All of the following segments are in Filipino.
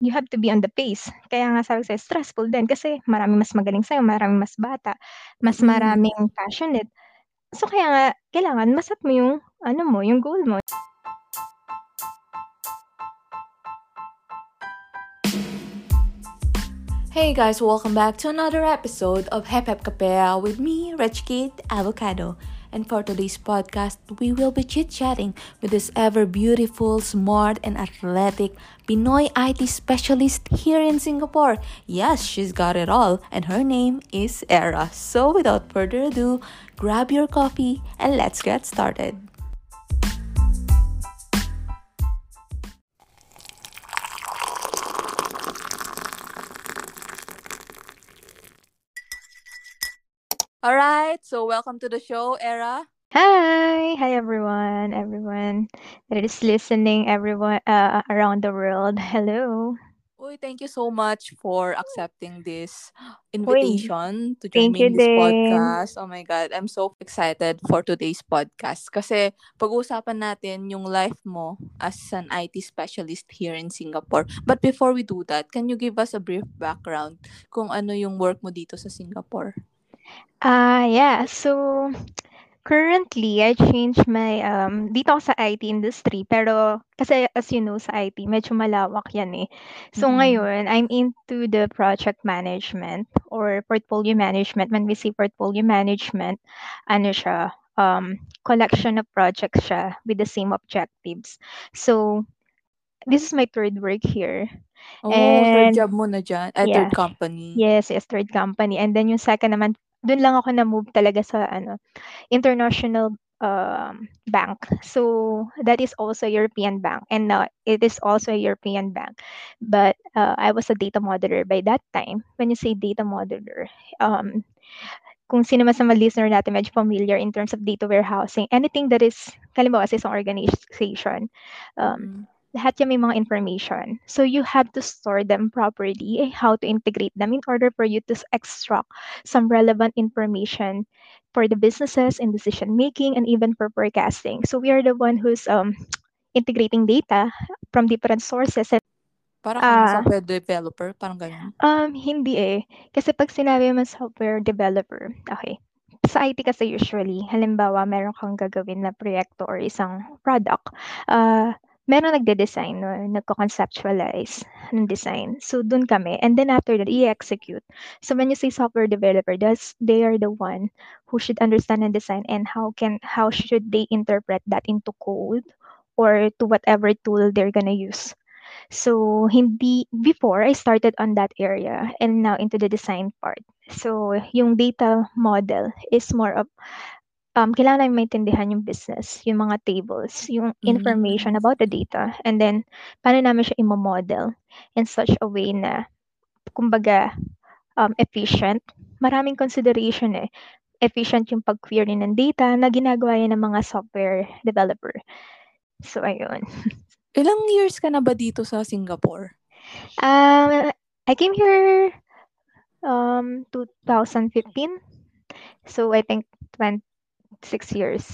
you have to be on the pace. Kaya nga sabi ko stressful din kasi maraming mas magaling sa'yo, maraming mas bata, mas Mm. maraming passionate. So kaya nga kailangan ma-set mo yung ano mo, yung goal mo. Hey guys, welcome back to another episode of Hep Hep Kapea with me, Rich Kid Avocado. And for today's podcast, we will be chit chatting with this ever beautiful, smart, and athletic Pinoy IT specialist here in Singapore. Yes, she's got it all, and her name is Era. So without further ado, grab your coffee and let's get started. All right, so welcome to the show, Era. Hi! Hi everyone, everyone that is listening, everyone uh, around the world. Hello. Uy, thank you so much for accepting this invitation to join thank me in this din. podcast. Oh my God, I'm so excited for today's podcast kasi pag-uusapan natin yung life mo as an IT specialist here in Singapore. But before we do that, can you give us a brief background kung ano yung work mo dito sa Singapore? Ah, yeah. So currently I changed my um dito ako sa IT industry pero kasi as you know sa IT medyo malawak 'yan eh. So Mm-mm. ngayon I'm into the project management or portfolio management. When we say portfolio management, ano siya, um collection of projects siya with the same objectives. So this is my third work here. Oh, third And job mo na dyan. Ay, yeah. third company. Yes, yes, third company. And then yung second naman, doon lang ako na-move talaga sa ano, international um, bank. So that is also European bank, and now it is also a European bank. But uh, I was a data modeler by that time. When you say data modeler, um, kung sino man sa mga listener natin medyo familiar in terms of data warehousing, anything that is, kalimbawa sa isang organization, um, Mm-mm. Lahat yan may mga information. So you have to store them properly, eh, how to integrate them in order for you to extract some relevant information for the businesses in decision making and even for forecasting. So we are the one who's um integrating data from different sources and Parang Ah. software developer, parang ganun. um hindi eh kasi pag sinabi mo software developer, okay. Sa IT kasi usually, halimbawa meron kang gagawin na proyekto or isang product, uh, meron nagde-design or nagko-conceptualize ng design. So dun kami. And then after that, i-execute. So when you say software developer, that's they are the one who should understand and design and how can how should they interpret that into code or to whatever tool they're gonna use. So hindi before I started on that area and now into the design part. So yung data model is more of um, kailangan namin maintindihan yung business, yung mga tables, yung information Mm. about the data, and then paano namin siya i-model in such a way na, kumbaga, um, efficient. Maraming consideration eh. Efficient yung pag-query ng data na ginagawa yan ng mga software developer. So, ayun. Ilang years ka na ba dito sa Singapore? Um, I came here um 2015. So, I think 26 years.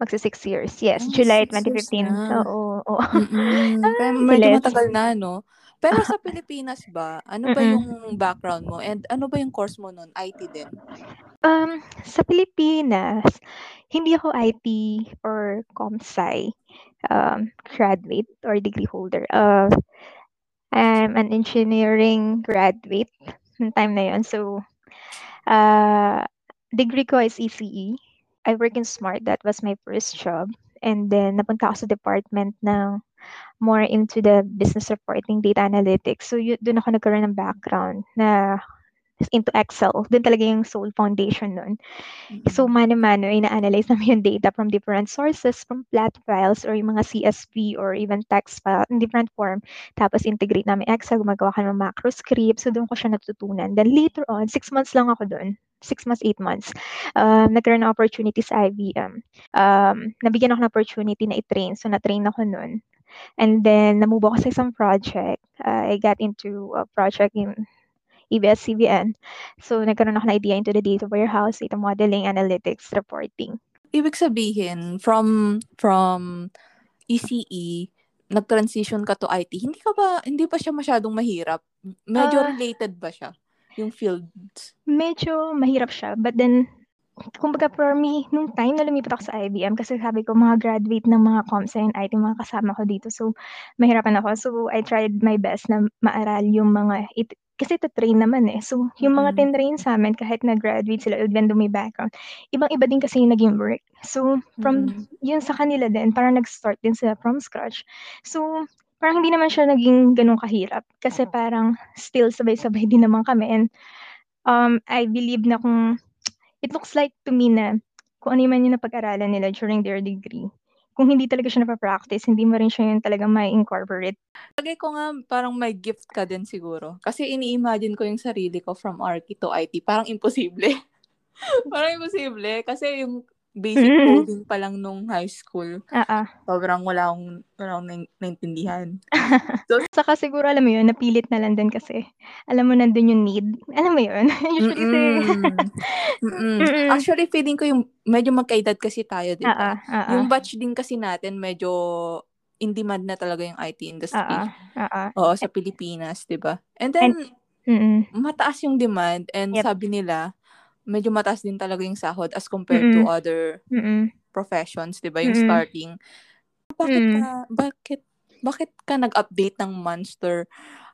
Magsa 6 years. Yes, Ah, July six years 2015. na. Oo, oo. Medyo matagal na, no? Pero sa Pilipinas ba, ano ba yung background mo? And ano ba yung course mo nun? IT din? Um, sa Pilipinas, hindi ako IT or ComSci um, graduate or degree holder. Uh, I'm an engineering graduate ng time na yun. So, uh, degree ko is ECE. I work in Smart. That was my first job. And then, napunta ako sa department ng more into the business reporting, data analytics. So, yun, doon ako nagkaroon ng background na into Excel. Doon talaga yung sole foundation nun. So, Mm-mm. mano-mano, ina-analyze namin yung data from different sources, from flat files or yung mga CSV or even text file in different form. Tapos, integrate namin Excel, gumagawa ka ng macro script. So, doon ko siya natutunan. Then, later on, six months lang ako doon. Six months, eight months. Um, nagkaroon ng opportunity sa IBM. Um, nabigyan ako ng opportunity na i-train. So, na-train ako noon. And then, namove ako sa isang project. Uh, I got into a project in ABS-CBN. So, nagkaroon ako ng idea into the data warehouse, data modeling, analytics, reporting. Ibig sabihin, from from ECE, nag-transition ka to IT, hindi ka ba, hindi pa siya masyadong mahirap? Medyo Ah. related ba siya? Yung fields? Medyo mahirap siya, but then, kumbaga for me, nung time na lumipat ako sa IBM, kasi sabi ko, mga graduate ng mga comms and IT, mga kasama ko dito. So, mahirapan ako. So, I tried my best na maaral yung mga, it, kasi ito train naman eh. So, yung mga Mm-mm. tinrain sa amin, kahit na-graduate sila, even though may background, ibang-iba din kasi yung naging work. So, from Mm-mm. yun sa kanila din, parang nag-start din sila from scratch. So, parang hindi naman siya naging ganun kahirap. Kasi parang still sabay-sabay din naman kami. And um, I believe na kung, it looks like to me na kung ano man yung napag-aralan nila during their degree, kung hindi talaga siya napapractice, hindi mo rin siya yung talagang may incorporate. Lagay ko nga, parang may gift ka din siguro. Kasi ini-imagine ko yung sarili ko from Archi to IT. Parang imposible. parang imposible. Kasi yung basic Mhm. coding pa lang nung high school, ah. sobrang wala akong, wala akong nain- naintindihan. Saka siguro alam mo yun, napilit na lang din kasi alam mo nandun yung need. Alam mo yun? Usually Mm-mm. Mm-mm. Mm-mm. Actually, feeling ko yung medyo magkaedad kasi tayo, di ba? ah, ah, Yung batch din kasi natin, medyo in demand na talaga yung IT industry. ah, ah. Oo, sa Pilipinas, di ba? And then, Mm-mm. mataas yung demand and Yep. sabi nila, medyo mataas din talaga yung sahod as compared to Mm-mm. other Mm-mm. professions, 'di ba? Yung Mm-mm. starting. Bakit Mm. ka bakit bakit ka nag-update ng Monster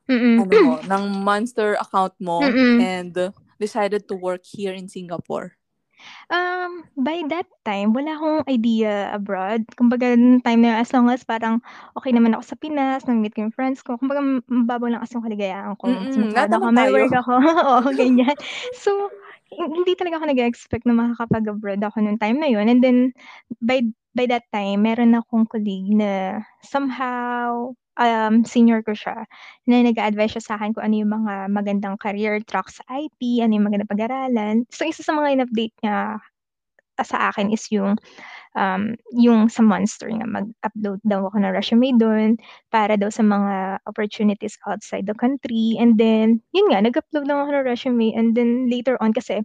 Mm-mm. ano mo, ng Monster account mo Mm-mm. and decided to work here in Singapore? Um, by that time, wala akong idea abroad. Kumbaga, time na yun, as long as parang okay naman ako sa Pinas, nag-meet ko yung friends ko. Kumbaga, mababaw lang kasi yung kaligayahan ko. Lahat ako, may work ako. Oo, ganyan. So, hindi talaga ako nag-expect na makakapag-abroad ako nung time na yun. And then, by by that time, meron akong colleague na somehow, um, senior ko siya, na nag-a-advise siya sa akin kung ano yung mga magandang career track sa IT, ano yung magandang pag-aralan. So, isa sa mga in-update niya sa akin is yung um, yung sa Monster nga mag-upload daw ako ng resume doon para daw sa mga opportunities outside the country. And then, yun nga, nag-upload lang ako ng resume and then later on kasi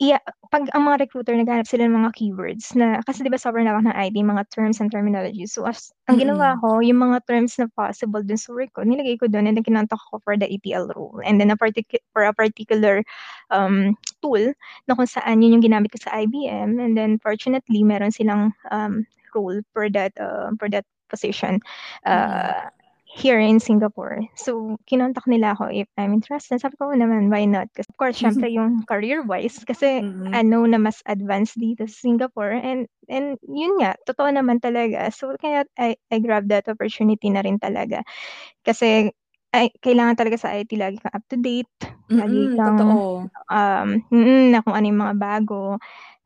iya, pag ang mga recruiter naghanap sila ng mga keywords na kasi 'di ba sobrang lawak ng ID, mga terms and terminologies. So as ang ginawa ko, yung mga terms na possible dun sa work ko, nilagay ko dun and then kinontak ko for the ETL role. And then a particu- for a particular um, tool na kung saan yun yung ginamit ko sa IBM. And then fortunately, meron silang um, role for that uh, for that position uh, here in Singapore. So, kinontak nila ako if I'm interested. Sabi ko, "Oo naman, why not? Kasi of course, syempre yung career-wise, kasi Mm-mm. I know na mas advanced dito sa Singapore. And, and yun nga, totoo naman talaga. So, kaya I, I grabbed that opportunity na rin talaga. Kasi, ay, kailangan talaga sa IT lagi kang up to date. Lagi kang, totoo. um, mm, na kung ano yung mga bago.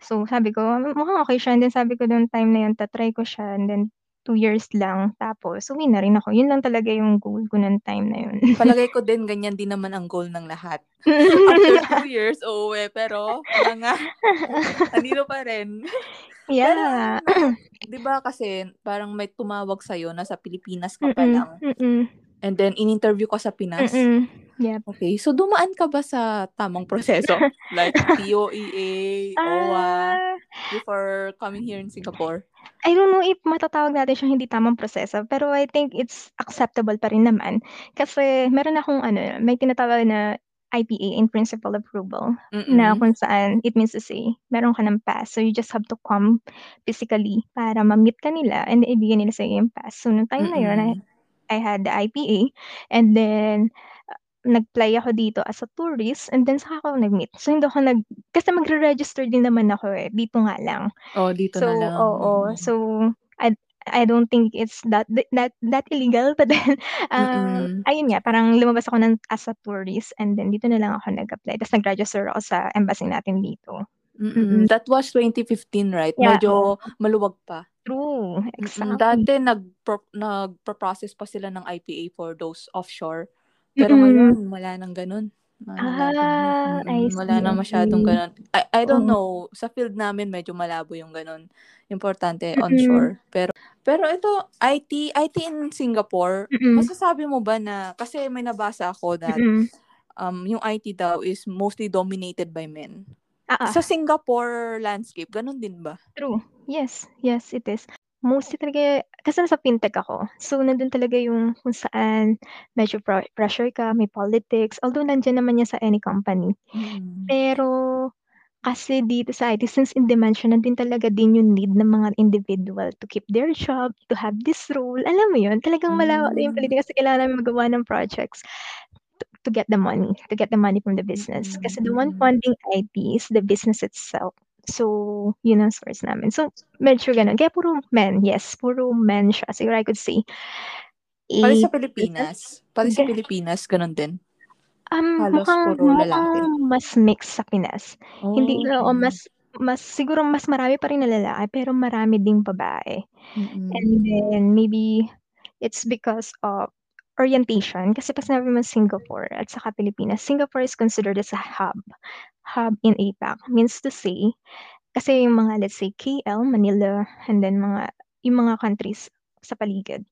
So, sabi ko, mukhang okay siya. And then sabi ko doon time na yun, tatry ko siya. And then, two years lang. Tapos, uwi na rin ako. Yun lang talaga yung goal ko ng time na yun. Palagay ko din, ganyan din naman ang goal ng lahat. After two years, uuwi. Pero, wala nga. Andito pa rin. yeah. Di ba kasi, parang may tumawag sa'yo na sa Pilipinas ka pa lang. mm-mm, And then, in-interview ka sa Pinas. mm-mm. Yep. Okay. So, dumaan ka ba sa tamang proseso? like, TOEA, OWA, Ah, before coming here in Singapore? I don't know if matatawag natin siyang hindi tamang proseso, pero I think it's acceptable pa rin naman. Kasi meron akong ano, may tinatawag na IPA, in principle approval, na Mm-mm. kung saan it means to say, meron ka ng pass. So you just have to come physically para ma-meet ka nila and ibigay nila sa'yo yung pass. So nung time na yun, I, had the IPA and then uh, nag-fly ako dito as a tourist and then saka ako nag-meet. So hindi ako nag... Kasi magre-register din naman ako eh. Dito nga lang. Oh, dito So, na lang. oo. Mm-mm. So, I I don't think it's that that that illegal but then uh, Mm-mm. ayun nga parang lumabas ako ng as a tourist and then dito na lang ako nag-apply tapos nag-register ako sa embassy natin dito. Mm-mm. That was 2015, right? Yeah, Medyo maluwag pa. True. Exactly. Dati nag-pro- nag-process pa sila ng IPA for those offshore. Pero Mm-mm. ngayon, wala nang ganun. Na. Ah, I Mm-mm. Wala see. na masyadong see. ganun. I, I don't Oo. know. Sa field namin, medyo malabo yung ganun. Importante, Mm-mm. onshore. Pero, pero ito, IT, IT in Singapore, Mm-mm. masasabi mo ba na, kasi may nabasa ako that Mm-mm. um, yung IT daw is mostly dominated by men. Ah, ah. Sa Singapore landscape, ganun din ba? True. Yes. Yes, it is. mostly talaga kasi nasa fintech ako. So, nandun talaga yung kung saan medyo pressure ka, may politics, although nandiyan naman yan sa any company. Mm. Pero kasi dito sa IT, since in demand siya, nandun talaga din yung need ng mga individual to keep their job, to have this role. Alam mo yun, talagang malawak na yung Hmm. politika kasi kailangan namin magawa ng projects to get the money, to get the money from the business. Kasi the one mm. funding IT is the business itself. So, yun ang source namin. So, medyo gano'n. Kaya puro men, yes, puro men siya. Siguro I could say Pati sa 80%. Pilipinas? Pati sa Pilipinas, ganun din? Um, Halos mukhang puro lalaki? mukhang mas mix sa Pinas. Hindi oo, Okey. mas mas siguro mas marami pa rin na lalaki, pero marami ding babae. And Mm. then maybe it's because of orientation. Kasi 'pag sinabi mong Singapore at saka Pilipinas, Singapore is considered as a hub, hub in APAC. Means to say, kasi yung mga let's say KL, Manila, and then mga yung mga countries sa paligid.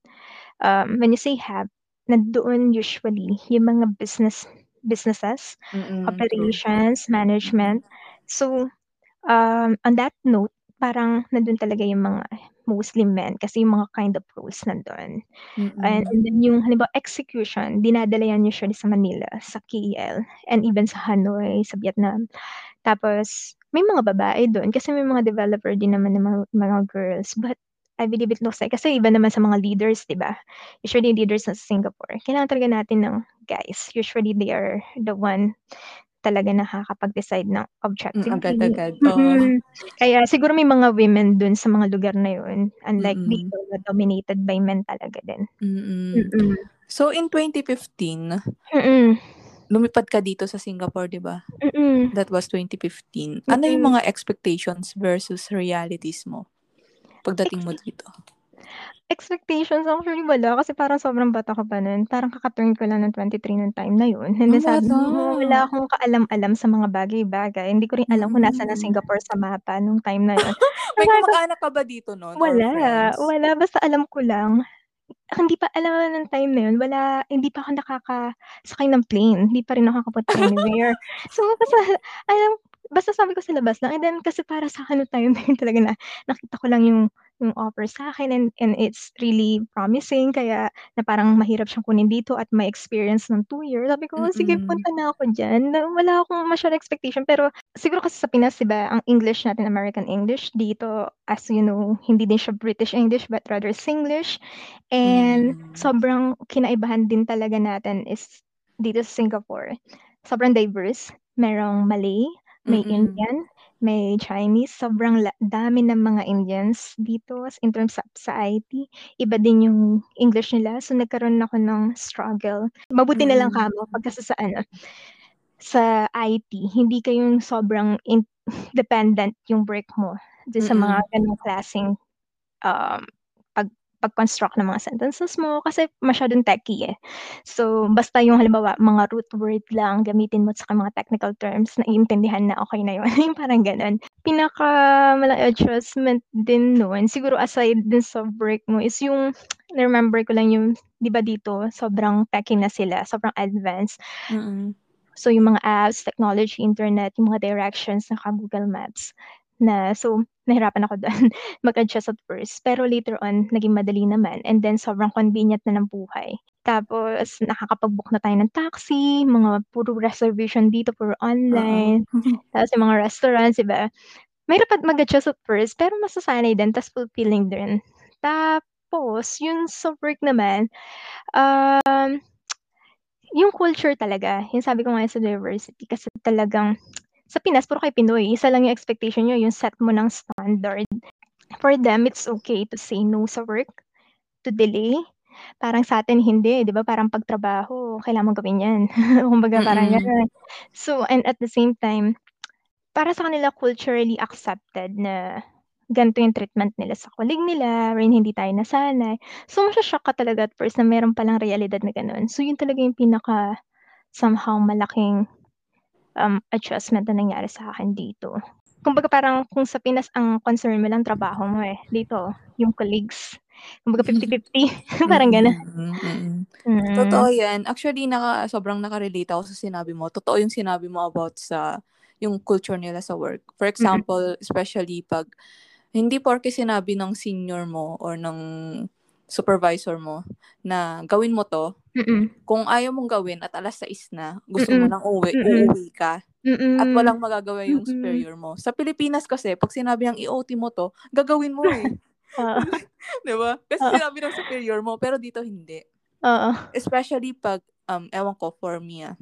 Um, when you say hub, nandoon usually yung mga business businesses, Mm, true. operations, management. So, um, on that note, parang nandun talaga yung mga mostly men kasi yung mga kind of roles nandun. And Mm. and then yung halimbawa execution, dinadala yan usually sa Manila, sa KL, and even sa Hanoi, sa Vietnam. Tapos may mga babae dun kasi may mga developer din naman na mga mga girls. But I believe it looks like kasi iba naman sa mga leaders, 'di ba? Usually leaders sa Singapore, kailangan talaga natin ng guys. Usually they are the one talaga nakakapag-decide ng Hmm, objectively. agad-agad, oo. Mm. Kaya siguro may mga women dun sa mga lugar na yun, unlike Mm. dito na dominated by men talaga din. Mm. Mm. So, in 2015 Mm. lumipat ka dito sa Singapore, 'di ba? Mm. That was 2015. Ano yung Mm. mga expectations versus realities mo pagdating mo dito? Expectations actually wala kasi parang sobrang bata ko pa nun. Parang kaka-turn ko lang ng 23 nung time na yun. And then sabi mo wala bata. akong kaalam-alam sa mga bagay-bagay. Hindi ko rin alam kung nasaan ang Mm. Singapore sa mapa nung time na yun. May So sabi ko kamag-anak ka ba dito nun or wala, friends? wala. Basta alam ko lang hindi pa alam nung time na yun wala hindi pa ako nakakasakay ng plane. Hindi pa rin nakakapunta anywhere. So, basta alam basta sabi ko sa labas lang. And then kasi para sa'kin nung time na yun talaga na nakita ko lang yung yung offer sa'kin and and it's really promising kaya na parang mahirap siyang kunin dito at may experience ng 2 years. Sabi ko, "Sige Mm. punta na ako diyan." Na wala akong masyadong expectation pero siguro kasi sa Pinas 'di ba ang English natin American English. Dito as you know, hindi din siya British English but rather Singlish. And Mm. sobrang kinaibahan din talaga natin is dito sa Singapore, sobrang diverse. Merong Malay, may Mm. Indian, may Chinese. Sobrang la dami ng mga Indians dito in terms of sa IT. Iba din yung English nila. So, nagkaroon ako ng struggle. Mabuti na lang Mm. kamo pag kasi sa ano, sa IT hindi ka yung sobrang in dependent yung work mo dun sa mga Mm. ganong klaseng, um, pag-construct ng mga sentences mo kasi masyadong techy, eh. So, basta yung halimbawa mga root word lang gamitin mo at saka mga technical terms naiintindihan na, okey na yun, yung parang gano'n. Pinakamalaking adjustment din nun siguro aside dun sa work mo is yung na-remember ko lang yung 'di ba dito sobrang techy na sila, sobrang advanced. Mm. So, yung mga apps, technology, internet, yung mga directions naka-Google Maps na so, nahirapan ako dun mag-adjust at first. Pero later on naging madali naman and then sobrang convenient na ng buhay. Tapos nakakapag-book na tayo ng taxi, mga puro reservation dito, puro online. Tapos yung mga restaurants 'di ba? Mahirap at mag-adjust at first pero masasanay din ta's fulfilling din. Tapos yung sa work naman, um, yung culture talaga. Yung sabi ko nga sa diversity kasi talagang sa Pinas puro kayo Pinoy. Isa lang yung expectation niyo, yung set mo ng standard. For them, it's okay to say no sa work, to delay. Parang sa'tin hindi, 'di ba parang 'pag trabaho kailangan mong gawin 'yan. Kumbaga parang Mm. gano'n. So, and at the same time, para sa kanila culturally accepted na ganito yung treatment nila sa colleague nila, wherein hindi tayo nasanay. So, masho-shock ka talaga at first na meron palang realidad na gano'n. So, yun talaga yung pinaka somehow malaking, um, adjustment na nangyari sa'kin dito. Kumbaga parang kung sa Pinas ang concern mo lang trabaho mo, eh, dito yung colleagues. Kumbaga 50-50 parang gano'n. Mm, mm. Mm. Totoo 'yan. Actually naka sobrang naka-relate ako sa sinabi mo. Totoo yung sinabi mo about sa yung culture nila sa work. For example, especially 'pag hindi porke sinabi ng senior mo or ng supervisor mo na gawin mo to, Mm. kung ayaw mong gawin at alas 6 na, gusto mo Mm. nang uuwi, Mm. uuwi ka. At Mm. walang magagawa yung superior mo. Sa Pilipinas kasi, pag sinabi ang i-OT mo to, gagawin mo eh. Oo. 'Di ba? Kasi Oo. sinabi ng superior mo, pero dito hindi. Oo. Especially pag, um, ewan ko, for me ah.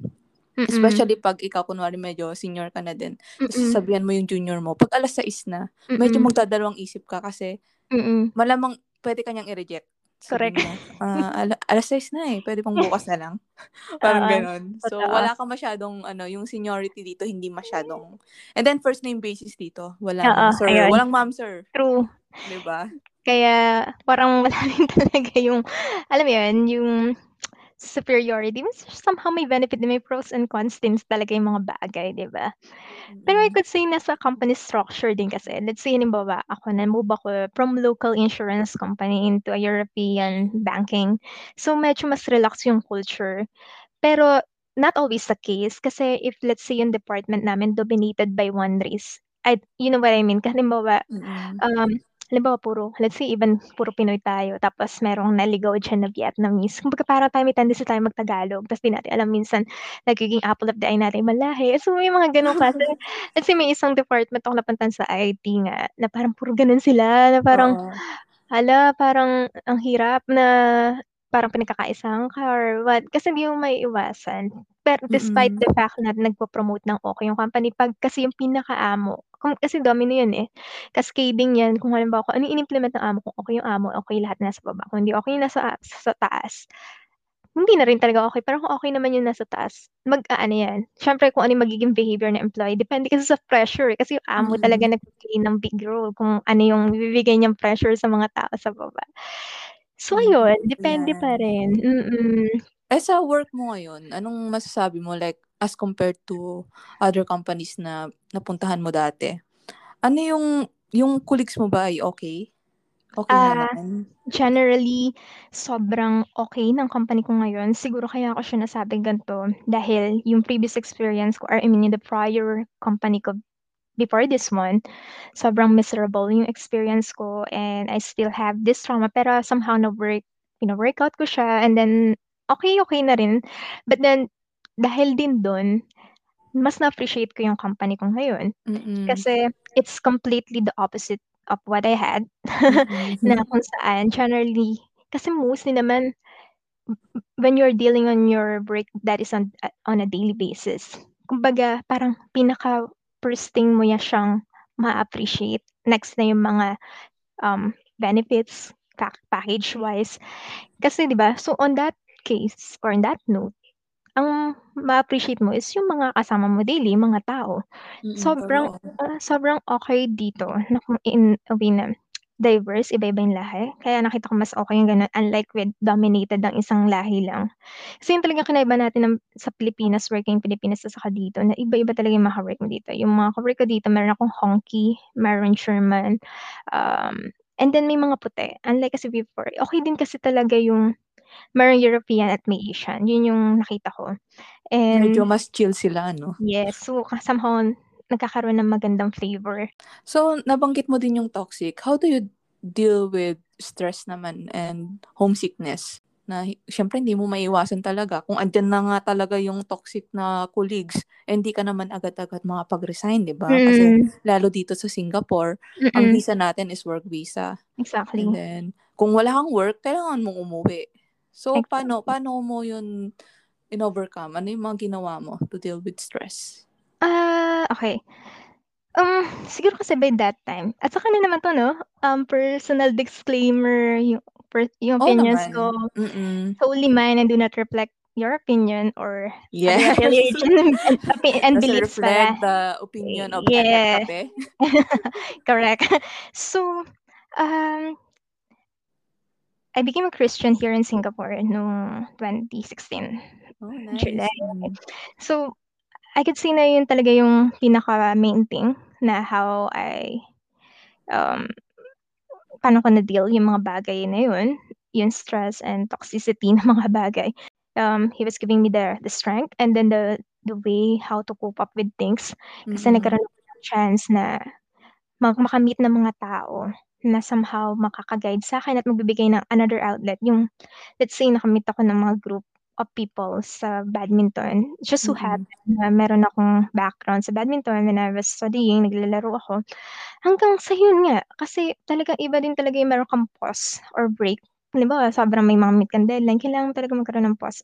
Mm. Especially pag ikaw, kunwari medyo senior ka na din, tapos Mm. sasabihan mo yung junior mo, pag alas 6 na, medyo Mm. magdadalawang isip ka kasi Mm. malamang pwede ka niyang i-reject. Correct. mo, ah, ala alas 6 na eh, pwede pang bukas na lang. Parang Oo, gano'n. So, wala kang masyadong ano, yung seniority dito hindi masyadong and then first name basis dito, wala ng sir, ayun. walang ma'am, sir. True. 'Di ba? Kaya parang wala rin talaga yung, alam mo yun, yung superiority. Mas somehow may benefit may pros and cons din talaga yung mga bagay, 'di ba? Pero I Mm. could say nasa company structure din kasi. Let's say halimbawa ako na-move ako from local insurance company into a European banking. So medyo mas relax yung culture. Pero not always the case kasi if let's say yung department namin dominated by one race, I you know what I mean? Halimbawa, Mm. um, halimbawa puro let's say even puro Pinoy tayo tapos merong naligaw diyan na Vietnamese. Kumbaga parang tayo may tendency tayong mag-Tagalog tapos di natin alam minsan nagiging apple of the eye natin ibang lahi. So may mga gano'ng klase let's say may isang department ako napuntahan sa IT nga na parang puro gano'n sila na parang, Oo. hala parang ang hirap na parang pinagkakaisahan ka or what, kasi hindi mo maiiwasan. Pero despite Mm. the fact na nagpo-promote ng okey yung company, 'pag kasi yung pinakaamo kung kasi domino yun eh, cascading yan kung halimbawa kung ano yung in-implement ng amo ko, okey yung amo, okey lahat nasa baba. Kung hindi okey yung nasa sa taas, hindi na rin talaga okey. Pero kung okey naman yung nasa taas, mag-aano yan, siyempre kung ano yung magiging behavior ng employee depende kasi sa pressure eh, kasi yung amo talaga Mm. nagpe-play ng big role kung ano yung ibibigay niyang pressure sa mga tao sa baba. So ayun, depende pa yan. rin, mm. Eh, sa work mo ngayon, anong masasabi mo like as compared to other companies na napuntahan mo dati? Ano yung yung colleagues mo ba ay okey? Okey Ah, naman? generally sobrang okey ng company ko ngayon. Siguro kaya ko siya nasabing ganito dahil yung previous experience ko or I mean the prior company ko before this one, sobrang miserable yung experience ko and I still have this trauma pero somehow na-work wino-workout ko siya and then okey-okey na rin. But then dahil din dun, mas na-appreciate ko yung company ko ngayon. Mm. Kasi it's completely the opposite of what I had na Mm. kung saan generally kasi mostly naman when you're dealing on your work that is on on a daily basis, kumbaga parang pinaka first thing mo yan siyang ma-appreciate. Next na yung mga, um, benefits pack package-wise. Kasi 'di ba, so on that case or on that note, ang ma-appreciate mo is yung mga kasama mo daily, mga tao. Sobrang, ah, sobrang okey dito na kung in na diverse, iba-iba yung lahi. Kaya nakita ko mas okey yung gano'n unlike with dominated ng isang lahi lang. Kasi yun talagang kinaiba natin ng sa Pilipinas, working Pilipinas at saka dito na iba-iba talaga yung mga ka-work mo dito. Yung mga ka-work ko dito meron akong Hongkie, meron German, um, and then may mga puti. Unlike kasi before, okey din kasi talaga yung merong European at may Asian, yun yung nakita ko. Medyo And mas chill sila ano? yes, so somehow nagkakaroon ng magandang flavor. So, nabanggit mo din yung toxic. How do you deal with stress naman and homesickness? Na siyempre hindi mo maiiwasan talaga kung andiyan na nga talaga yung toxic na colleagues, eh, hindi ka naman agad-agad makapag-resign, 'di ba? Kasi Mm. lalo dito sa Singapore, ang Mm. visa natin is work visa. Exactly. And then kung wala kang work, kailangan mong umuwi. So, paano Exactly. paano mo yun in-overcome? Ano yung mga ginawa mo to deal with stress? Ah, okey. Um, siguro kasi by that time at saka ano naman 'to 'no, um, personal disclaimer yung per yung opinions naman. ko, Mm. solely mine and do not reflect your opinion or Yes. affiliation and and beliefs pala. reflect the opinion of Yeah. Correct. So, um I became a Christian here in Singapore nung 2016, Oh, July. nice. Mm. So, I could say na yun talaga yung pinaka-main thing na how I, um, paano ko na-deal yung mga bagay na yun, yung stress and toxicity na mga bagay. Um, he was giving me the the strength and then the the way how to cope up with things. Kasi Mm. nagkaroon ako ng chance na mag maka-meet ng mga tao na somehow makaka-guide sa'kin at magbibigay ng another outlet. Yung let's say naka-meet ako ng mga group of people sa badminton. Just so Mm. happened na meron akong background sa badminton when I was studying, naglalaro ako. Hanggang sa yun nga, kasi talagang iba din talaga yung meron kang pause or break. Halimbawa, sobrang may mga meet kang deadline, kailangan talaga magkaroon ng pause.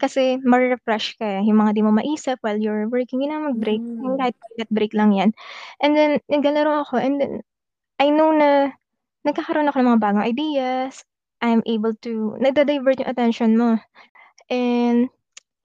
Kasi mare-refresh ka eh, yung mga di mo maisip while you're working, kailangan mag-break. Yung Hmm. kahit break lang yan. And then naglalaro ako and then I know na nagkakaroon ako ng mga bagong ideas. I'm able to nada-divert yung attention mo. And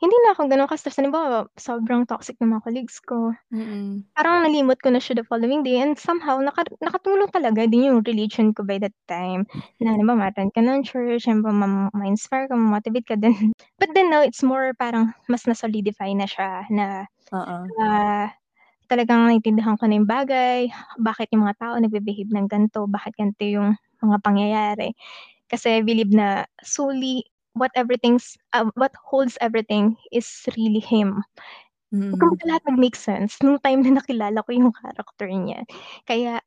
hindi na ako gano'n ka-stress. Halimbawa, sobrang toxic ng mga colleagues ko. Mm. Parang nalimot ko na siya the following day and somehow naka nakatulong talaga din yung religion ko by that time. Na halimbawa ma-attend ka ng church, halimbawa ma ma-inspire ka, ma-motivate ka din. But then now it's more parang mas na-solidify na siya na, Oo. ah, talagang naintindihan ko na yung bagay, bakit yung mga tao nagbe-behave ng ganito, bakit ganito yung mga pangyayari. Kasi I believe na solely what everything's ah, what holds everything is really him. Mm. Kumbaga lahat nag-make sense nung time na nakilala ko yung character niya. Kaya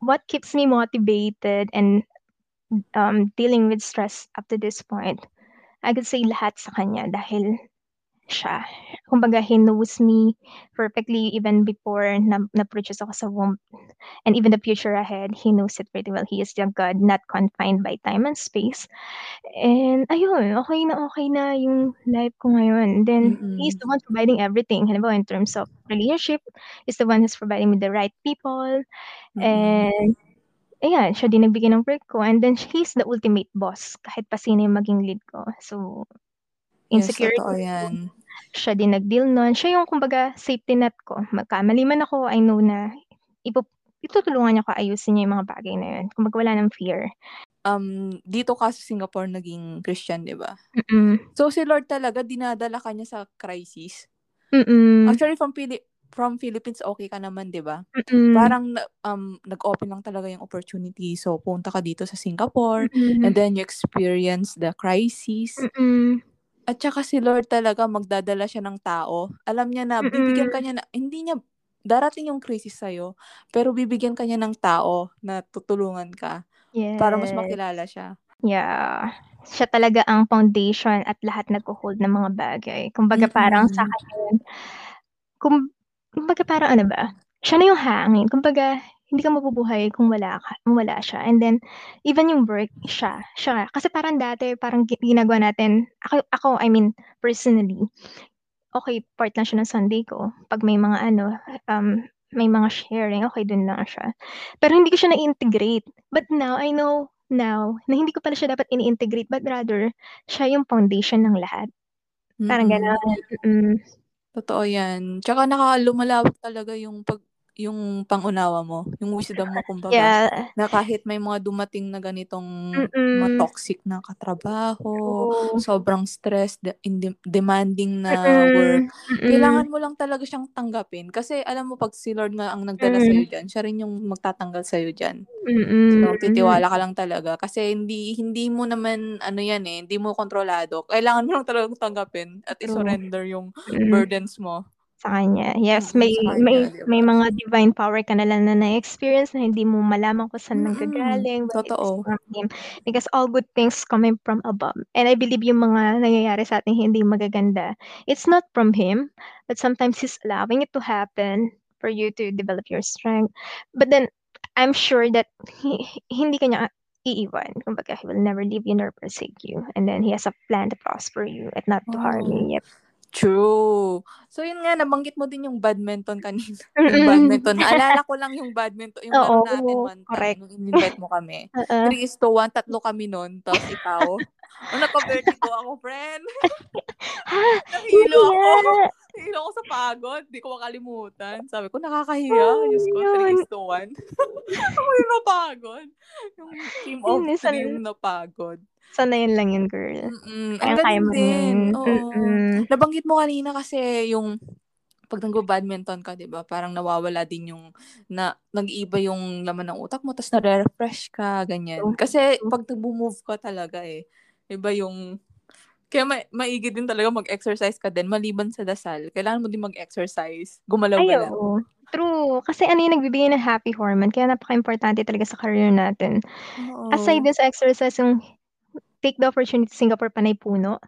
what keeps me motivated and, um, dealing with stress up to this point, I could say lahat sa kanya dahil siya. Kumbaga he knows me perfectly even before na na-produce ako sa womb. And even the future ahead, he knows it pretty well. He is the God not confined by time and space. And ayun, okey na okey na yung life ko ngayon. Then he's Mm. the one providing everything. Halimbawa in terms of relationship, he's the one who's providing me the right people. Mm. And ayan, siya din nagbigay ng work ko and then he's the ultimate boss kahit pa sino yung maging lead ko. So, Yes, insecurity totoo ko, yan. Siya din nag-deal nun. Siya yung kumbaga safety net ko. Magkamali man ako, I know na ipu itutulungan niya ako ayusin niya yung mga bagay na yun. Kumbaga wala ng fear. Um, dito ka sa Singapore naging Christian, 'di ba? Mm. So si Lord talaga dinadala ka niya sa crisis? Mm. Actually from Phili from Philippines okey ka naman, 'di ba? Parang um, nag-open lang talaga yung opportunity. So punta ka dito sa Singapore and Mm. then you experience the crisis. Mm. At saka si Lord talaga magdadala siya ng tao. Alam niya na bibigyan ka niya na hindi niya darating yung crisis sa'yo, pero bibigyan ka niya ng tao na tutulungan ka para mas Yes. makilala siya. Yeah. Siya talaga ang foundation at lahat nagho-hold ng mga bagay. Kumbaga parang sa kanya yun kum kumbaga parang ano ba, siya na yung hangin. Kumbaga hindi ka mabubuhay kung wala ka kung wala siya. And then even yung work, siya siya. Kasi parang dati parang gi ginagawa natin ako ako I mean personally, okey part lang siya ng Sunday ko 'pag may mga ano, um, may mga sharing, okey dun lang siya. Pero hindi ko siya na-integrate. But now, I know now na hindi ko pala siya dapat ini-integrate but rather siya yung foundation ng lahat. Parang Mm. gano'n, mm. Totoo yan. Tsaka naka lumalawak talaga yung pag yung pang-unawa mo, yung wisdom mo kumbaga. Yeah. Na kahit may mga dumating na ganitong mga Mm. toxic na katrabaho, True. sobrang stress, de inde demanding na work, Mm. Mm. kailangan mo lang talaga siyang tanggapin. Kasi alam mo 'pag si Lord nga ang nagdala sa'yo Mm. diyan, siya rin yung magtatanggal sa'yo diyan. Mm. So titiwala ka lang talaga kasi hindi hindi mo naman ano yan, eh, hindi mo kontrolado. Kailangan mo lang talagang tanggapin at i-surrender yung Mm. burdens mo. Sa kanya. Yes, Mm, may sa may kanya, may mga divine power ka na lang na na-experience na hindi mo malaman kung saan Mm. nanggagaling, but Totoo. from him. Because all good things coming from above. And I believe yung mga nangyayari sa ating hindi magaganda, it's not from him, but sometimes he's allowing it to happen for you to develop your strength. But then I'm sure that hi hindi ka niya iiwan. Kumbaga he will never leave you nor forsake you. And then he has a plan to prosper you and not to harm you. Yep. True. So yun nga nabanggit mo din yung badminton kanina, yung badminton. Naalala ko lang yung badminton, yung laro natin Oo, one time correct. nung in-invite mo kami. Oo. 3:1, tatlo kami nun, tapos ikaw. Nung nagka-vertigo ako, friend. Nahilo ako. Nahilo ako sa pagod, di ko makalimutan. Sabi ko, nakakahiya. Diyos ko, Ano yun? 3:1. Ako yung napagod. Yung team of minsan 3 yung napagod. Sanayan lang yun, girl. Mm, ang mo din. yun. Oo. Mm. Nabanggit mo kanina kasi yung 'pag nagba-badminton ka, 'di ba, parang nawawala din yung na nag-iiba yung laman ng utak mo ta's nare-refresh ka, ganyan. Kasi. 'pag nagmo-move ka talaga, eh, iba yung kaya ma maigi din talaga mag-exercise ka din maliban sa dasal. Kailangan mo din mag-exercise, gumalaw-galaw. True, kasi ano yung nagbibigay ng happy hormone kaya napaka-importante talaga sa career natin. Aside Oo. dun sa exercise yung take the opportunity Singapore panay puno,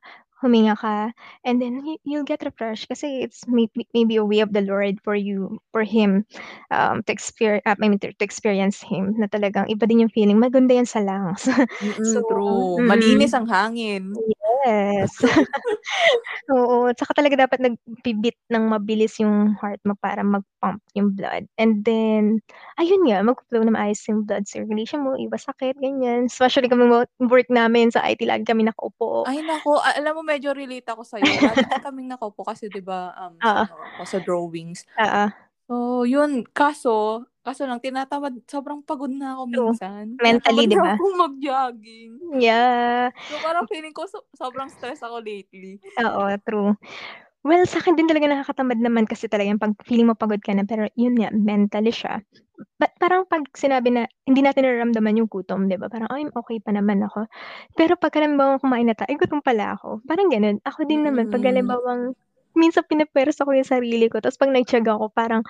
huminga ka, and then you you'll get refreshed kasi it's may maybe a way of the Lord for you for him, um, to exper ah, I mean to to experience him na talagang iba din yung feeling, maganda yan sa lungs. So Mm, true. mm. Malinis ang hangin. Yes. Oo, tsaka talaga dapat nagbi-beat ng mabilis yung heart mo para mag-pump yung blood and then, ayun nga, mag-flow na maayos yung blood circulation mo, iwas sakit, ganyan. Especially kami wo work namin sa IT lagi kami nakaupo. Ay naku, a alam mo medyo relate ako sa'yo. Din kaming nakaupo kasi 'di ba, um, ano ako, sa drawings. Oo. So yun, kaso kaso lang tinatamad sobrang pagod na ako minsan. Mentally, 'di ba? akong mag-jogging. Yeah. So parang feeling ko so sobrang stress ako lately. Oo, true. Well, sa'kin din talaga nakakatamad naman kasi talagang 'pag feeling mo pagod ka na pero yun nga, mentally siya. Ba't parang 'pag sinabi na hindi natin nararamdaman yung gutom 'di ba, parang, "Ay okey pa naman ako." Pero pagka halimbawang kumain na tayo, "Ay gutom pala ako." Parang gano'n. Ako din naman 'pag Mm. halimbawang minsan pinupuwersa ko yung sarili ko tapos 'pag nagtiyaga ako parang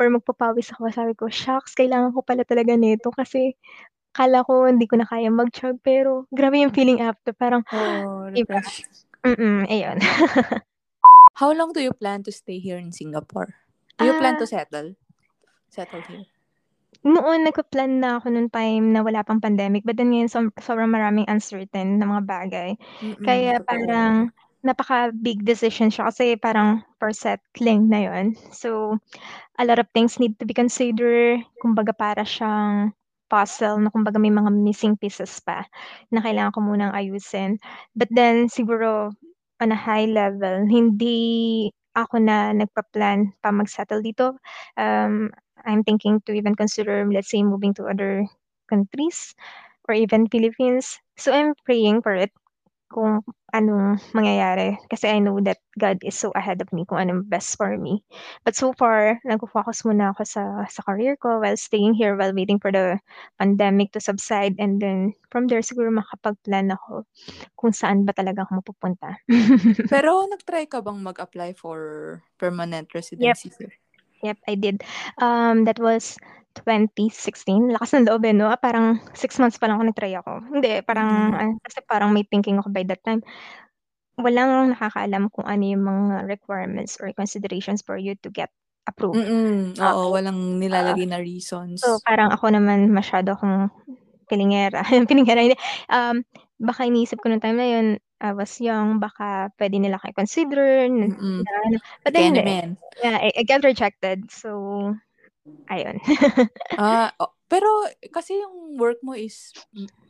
or magpapawis ako sabi ko, "Shocks kailangan ko pala talaga nito kasi akala ko hindi ko na kayang mag-tiyaga." Pero grabe yung feeling after parang Oo, 'di ba? refresh. Mm, ayun. How long do you plan to stay here in Singapore? Do you plan to Ah settle? Settle here? Noon nagpa-plan na ako nung time na wala pang pandemic but then ngayon som sobrang maraming uncertain na mga bagay. Mm, Kaya totoo. parang napaka-big decision siya kasi parang for settling na yun. So, a lot of things need to be consider, kumbaga para siyang puzzle na kumbaga may mga missing pieces pa na kailangan ko munang ayusin. But then siguro on a high level, hindi ako na nagpa-plan pa mag-settle dito. Um, I'm thinking to even consider, let's say, moving to other countries or even Philippines. So, I'm praying for it kung anong mangyayari kasi I know that God is so ahead of me kung anong best for me. But so far, nagfo-focus muna ako sa sa career ko while staying here while waiting for the pandemic to subside and then from there siguro makapag-plan ako kung saan ba talaga ako mapupunta. Pero nag-try ka bang mag-apply for permanent Yep. residency here? Yep, I did. Um, that was 2016. Lakas ng loob, eh, 'no? Parang 6 months pa lang ako nag-try ako. Hindi, parang Mm. ano kasi parang may thinking ako by that time. Walang nakakaalam kung ano yung mga requirements or considerations for you to get approved. Mm, oo, Oo. walang Oo. nilalagay na So, reasons. parang ako naman masyado akong pilingera. Pilingera hindi, um, baka iniisip ko nung time na yun, I was young, baka puwede nila akong i-consider na Mm. na ano, but then hindi. Yeah, I I got rejected. So, ayun. Ah, o pero kasi yung work mo is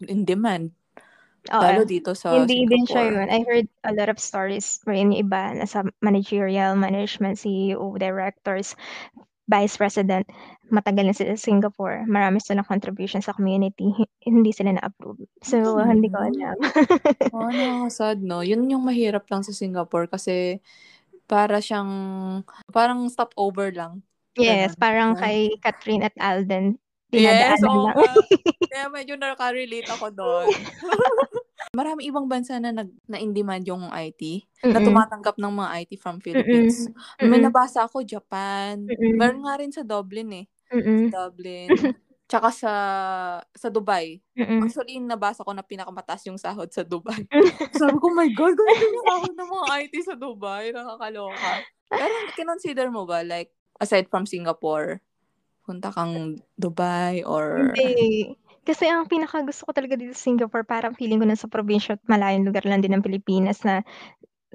in demand. Oo. Lalo dito sa Hindi din siya Singapore. yun. I heard a lot of stories yung iba nasa managerial, management, CEO, directors, vice president, matagal na sila sa Singapore, marami silang contribution sa community, hi hindi sila na-approve. So, hindi ko alam. Ah, nakaka-sad 'no? Yun yung mahirap lang sa Singapore kasi para siyang parang stopover lang, Yes, parang Na kay Kathryn at Alden, Yes, oo nga. Kaya medyo naka-relate ako dun. Maraming ibang bansa na nag na in demand yung IT, na Mm. tumatanggap ng mga IT from Philippines. Mm, May nabasa ako Japan, Mm. meron nga rin sa Dublin, eh. Mm. Sa Dublin, tsaka sa sa Dubai. Mm. Actually, nabasa ko na pinakamataas yung sahod sa Dubai. Sabi ko, "My God, ganito yung sahod ng mga IT sa Dubai, nakakaloka." Pero kinonsider mo ba like aside from Singapore, punta kang Dubai or Hindi. Kasi ang pinakagusto ko talaga dito sa Singapore parang feeling ko nasa probinsya at malayong lugar lang din ng Pilipinas na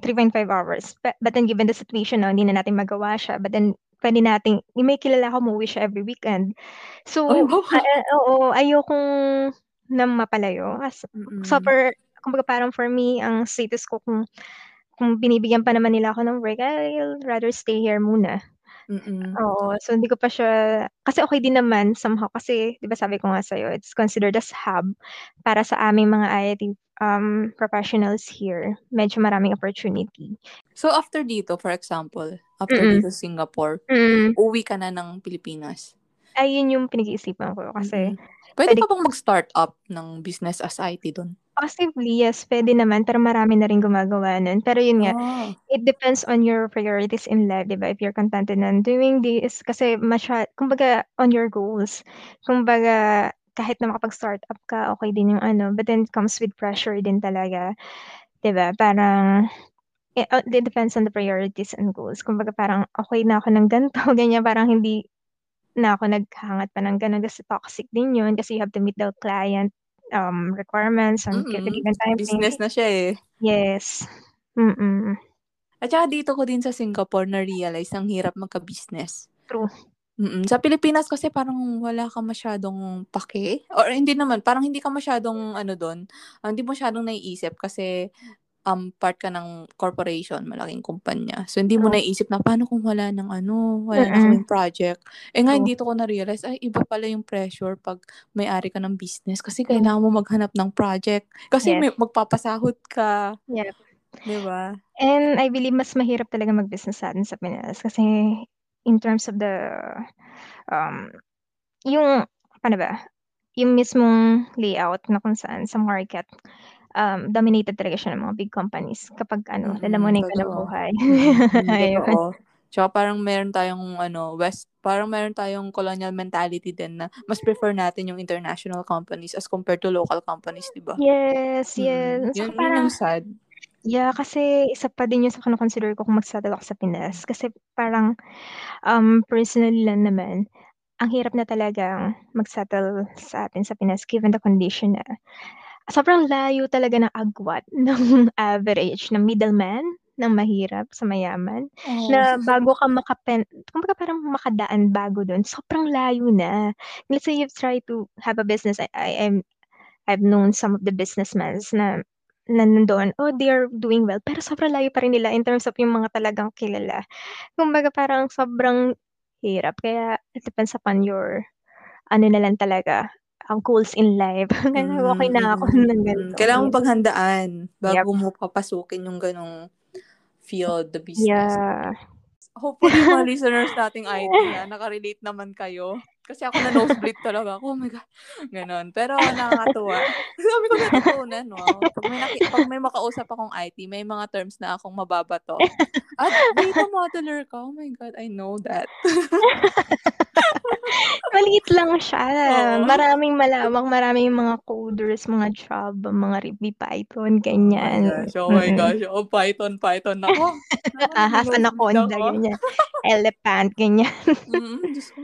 3.5 hours. But but then given the situation 'no, hindi na natin magawa siya, but then puwede nating may kilala ako umuuwi siya every weekend. So, wow. ah, eh, oo, ayokong na mapalayo as Mm. super kumbaga parang for me ang status ko kung kung binibigyan pa naman nila ako ng work, I'll rather stay here muna. Mm. Oo, so hindi ko pa siya kasi okey din naman somehow kasi 'di ba sabi ko nga sa'yo, it's considered as hub para sa aming mga IT, um, professionals here. Medyo maraming opportunity. So, after dito, for example, after Mm. dito Singapore, Mm. uuwi ka na ng Pilipinas? Ay, yun yung pinag-iisipan ko kasi Mm. Pwede pwede ka bang mag-startup ng business as IT dun? Possibly, yes, pwede naman pero marami na rin gumagawa nun. Pero yun nga, Ah. it depends on your priorities in life, 'di ba? If you're contented on doing this kasi masya kumbaga on your goals. Kumbaga kahit na makapag-startup ka, okey din yung ano, but then it comes with pressure din talaga, 'di ba? Parang, eh, ah, it depends on the priorities and goals. Kumbaga parang okey na ako ng ganito, ganyan. Parang hindi na ako naghahangat pa ng gano'n kasi toxic din yun kasi you have to meet the client, um, requirements on Mm, given time business na siya, eh. Yes, mm. At saka dito ko din sa Singapore na-realize ang hirap magka-business. True. Mm, sa Pilipinas kasi parang wala kang masyadong pake or hindi naman, parang hindi ka masyadong ano dun, ah, hindi mo masyadong naiisip kasi, um, part ka ng corporation, malaking kumpanya. So, hindi mo True. naiisip na paano kung wala ng ano, wala na Mm. kaming project. Eh, ngayon True. dito ko na-realize, ay iba pala yung pressure 'pag may-ari ka ng business kasi kailangan mo maghanap ng project. Kasi Yes. may magpapasahod ka. Yep. 'Di ba? And I believe mas mahirap talaga mag-business sa'tin sa Pinas kasi in terms of the, um, yung paano ba, yung mismong layout na kung saan sa market, um, dominated talaga siya ng mga big companies kapag ano, Mm, lalamunin ka ng buhay. Ayun. totoo. Tsaka parang meron tayong ano, west parang meron tayong colonial mentality din na mas prefer natin yung international companies as compared to local companies, 'di ba? Yes, yes. yun Saka yun ang parang sad. yeah, kasi isa pa din yun sa kino-consider ko kung mag-settle ako sa Pinas kasi parang, um, personally lang naman, ang hirap na talagang mag-settle sa atin sa Pinas given the condition na sobrang layo talaga ng agwat ng average na middleman ng mahirap sa mayaman, Oo. na bago ka makapen kumbaga parang makadaan bago dun, sobrang layo na. Let's say you've tried to have a business, I I am I've known some of the businessmens na na nandun, oh, they are doing well, pero sobrang layo pa rin nila in terms of yung mga talagang kilala. Kumbaga parang sobrang hirap kaya it depends upon your ano na lang talaga, ang goals in life. Okey Mm, na ako mm, ng mm. ganito, Kailangan mong paghandaan bago Yep. mo papasukin yung ganong field, the business. Yeah. Hopefully mga listeners nating ah, naka-relate naman kayo. Kasi ako na-nosebleed talaga ako, oh my God, gano'n. Pero nakakatuwa. Dami kong natutunan, wow. 'Pag may naki 'pag may makausap akong IT, may mga terms na akong mababato. At data modeler ka, oh my God, I know that. Maliit lang siya, Oo. maraming malawak, maraming mga coders, mga Java, mga Ruby, Python, Oh my ganyan. gosh, oh my gosh, oo, Python, Python, naku, Ahas, anaconda, ganyan. Elephant, ganyan. Mm, Diyos ko.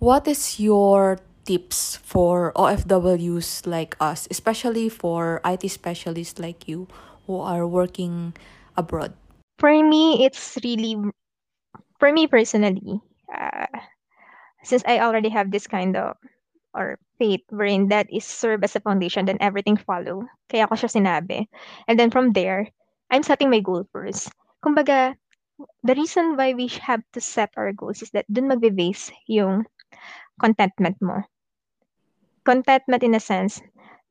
What is your tips for OFWs like us, especially for IT specialists like you who are working abroad? For me, it's really for me personally, uh, since I already have this kind of or faith wherein that is serve as a foundation, then everything follow. Kaya ko siya sinabi. And then from there, I'm setting my goal first. Kumbaga, the reason why we have to set our goals is that dun magbe-base yung contentment mo. Contentment in a sense,